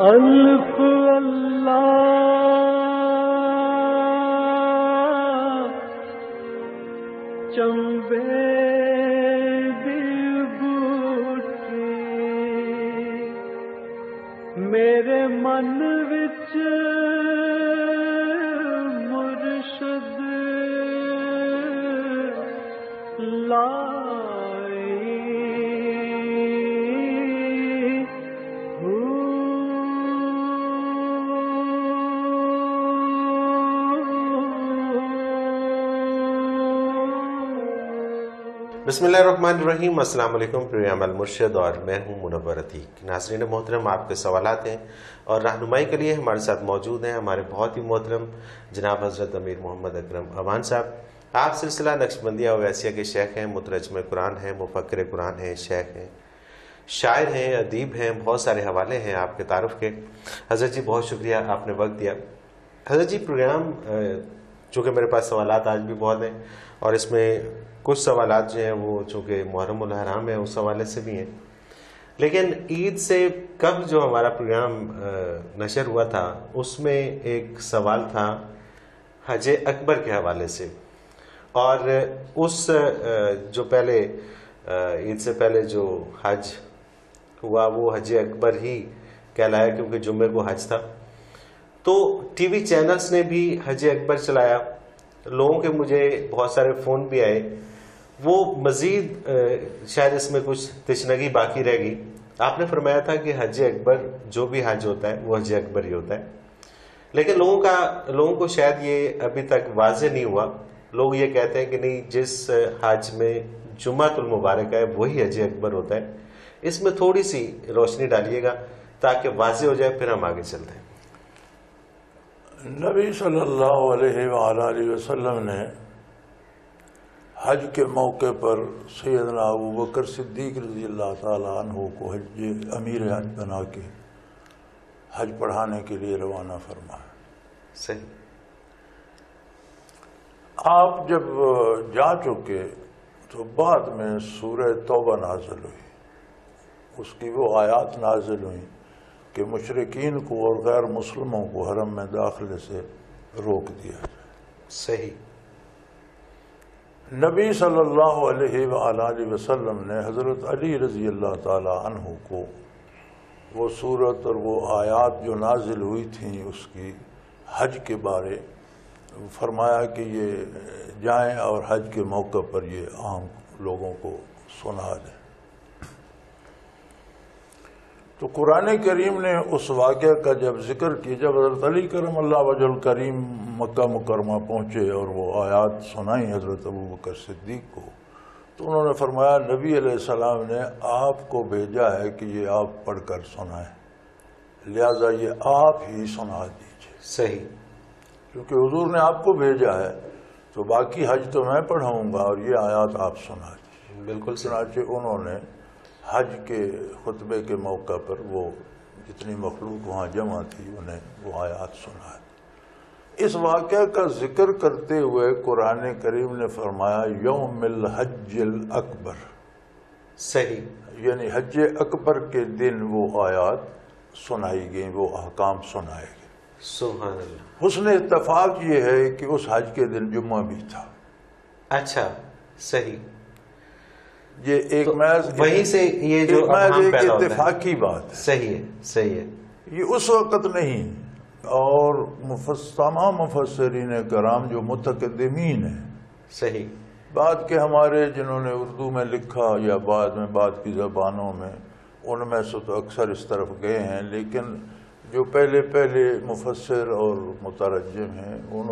الف اللہ چمبے بوٹی میرے من وچ مرشد۔ لائی بسم اللہ الرحمن الرحیم۔ السلام علیکم پروگرام المرشد اور میں ہوں منور عتیق۔ ناظرین محترم، آپ کے سوالات ہیں اور رہنمائی کے لیے ہمارے ساتھ موجود ہیں ہمارے بہت ہی محترم جناب حضرت امیر محمد اکرم اوان صاحب۔ آپ سلسلہ نقش بندیہ اویسیہ کے شیخ ہیں، مترجم قرآن ہیں، مفکر قرآن ہیں، شیخ ہیں، شاعر ہیں، ادیب ہیں، بہت سارے حوالے ہیں آپ کے تعارف کے۔ حضرت جی بہت شکریہ، آپ نے وقت دیا۔ حضرت جی پروگرام چونکہ میرے پاس سوالات آج بھی بہت ہیں اور اس میں کچھ سوالات جو ہیں وہ چونکہ محرم الحرام ہے اس حوالے سے بھی ہیں۔ لیکن عید سے کب جو ہمارا پروگرام نشر ہوا تھا، اس میں ایک سوال تھا حج اکبر کے حوالے سے۔ اور اس جو پہلے عید سے پہلے جو حج ہوا، وہ حج اکبر ہی کہلایا کیونکہ جمعے کو حج تھا۔ تو ٹی وی چینلز نے بھی حج اکبر چلایا۔ لوگوں کے مجھے بہت سارے فون بھی آئے۔ وہ مزید شاید اس میں کچھ تشنگی باقی رہ گئی۔ آپ نے فرمایا تھا کہ حج اکبر جو بھی حج ہوتا ہے، وہ حج اکبر ہی ہوتا ہے۔ لیکن لوگوں کا، لوگوں کو شاید یہ ابھی تک واضح نہیں ہوا۔ لوگ یہ کہتے ہیں کہ نہیں، جس حج میں جمعۃ المبارک ہے، وہی حج اکبر ہوتا ہے۔ اس میں تھوڑی سی روشنی ڈالیے گا تاکہ واضح ہو جائے، پھر ہم آگے چلتے ہیں۔ نبی صلی اللہ علیہ وآلہ وسلم نے حج کے موقع پر سیدنا ابو بکر صدیق رضی اللہ تعالیٰ عنہ کو حج امیر حج بنا کے حج پڑھانے کے لیے روانہ فرمایا۔ صحیح۔ آپ جب جا چکے تو بعد میں سورہ توبہ نازل ہوئی۔ اس کی وہ آیات نازل ہوئیں۔ کہ مشرقین کو اور غیر مسلموں کو حرم میں داخلے سے روک دیا جائے۔ صحیح۔ نبی صلی اللہ علیہ وآلہ وسلم نے حضرت علی رضی اللہ تعالی عنہ کو وہ صورت اور وہ آیات جو نازل ہوئی تھیں اس کی حج کے بارے فرمایا کہ یہ جائیں اور حج کے موقع پر یہ عام لوگوں کو سنا دیں۔ تو قرآن کریم نے اس واقعہ کا جب ذکر کی جب حضرت علی کرم اللہ وج الکریم مکہ مکرمہ پہنچے اور وہ آیات سنائیں حضرت ابو بکر صدیق کو تو انہوں نے فرمایا نبی علیہ السلام نے آپ کو بھیجا ہے کہ یہ آپ پڑھ کر سنائیں۔ لہذا یہ آپ ہی سنا دیجیے۔ صحیح۔ کیونکہ حضور نے آپ کو بھیجا ہے تو باقی حج تو میں پڑھاؤں گا اور یہ آیات آپ سنا دیجیے۔ بالکل چنانچہ انہوں نے حج کے خطبے کے موقع پر وہ جتنی مخلوق وہاں جمع تھی انہیں وہ آیات سنا اس واقعہ کا ذکر کرتے ہوئے قرآن کریم نے فرمایا یوم الحج الاکبر۔ صحیح۔ یعنی حج اکبر کے دن وہ آیات سنائی گئیں وہ احکام سنائے گئے۔ سبحان اللہ حسن اتفاق یہ ہے کہ اس حج کے دن جمعہ بھی تھا۔ اچھا صحیح۔ یہ ایک محض وہیں سے یہ جو محض ایک۔ اتفاقی بات ہے۔ صحیح ہے صحیح ہے۔ یہ اس وقت نہیں۔ اور تمام مفسرین کرام جو متقدمین ہیں۔ صحیح۔ بعد کے ہمارے جنہوں نے اردو میں لکھا یا بعد میں بعد کی زبانوں میں ان میں سے تو اکثر اس طرف گئے ہیں لیکن جو پہلے پہلے مفسر اور مترجم ہیں انہوں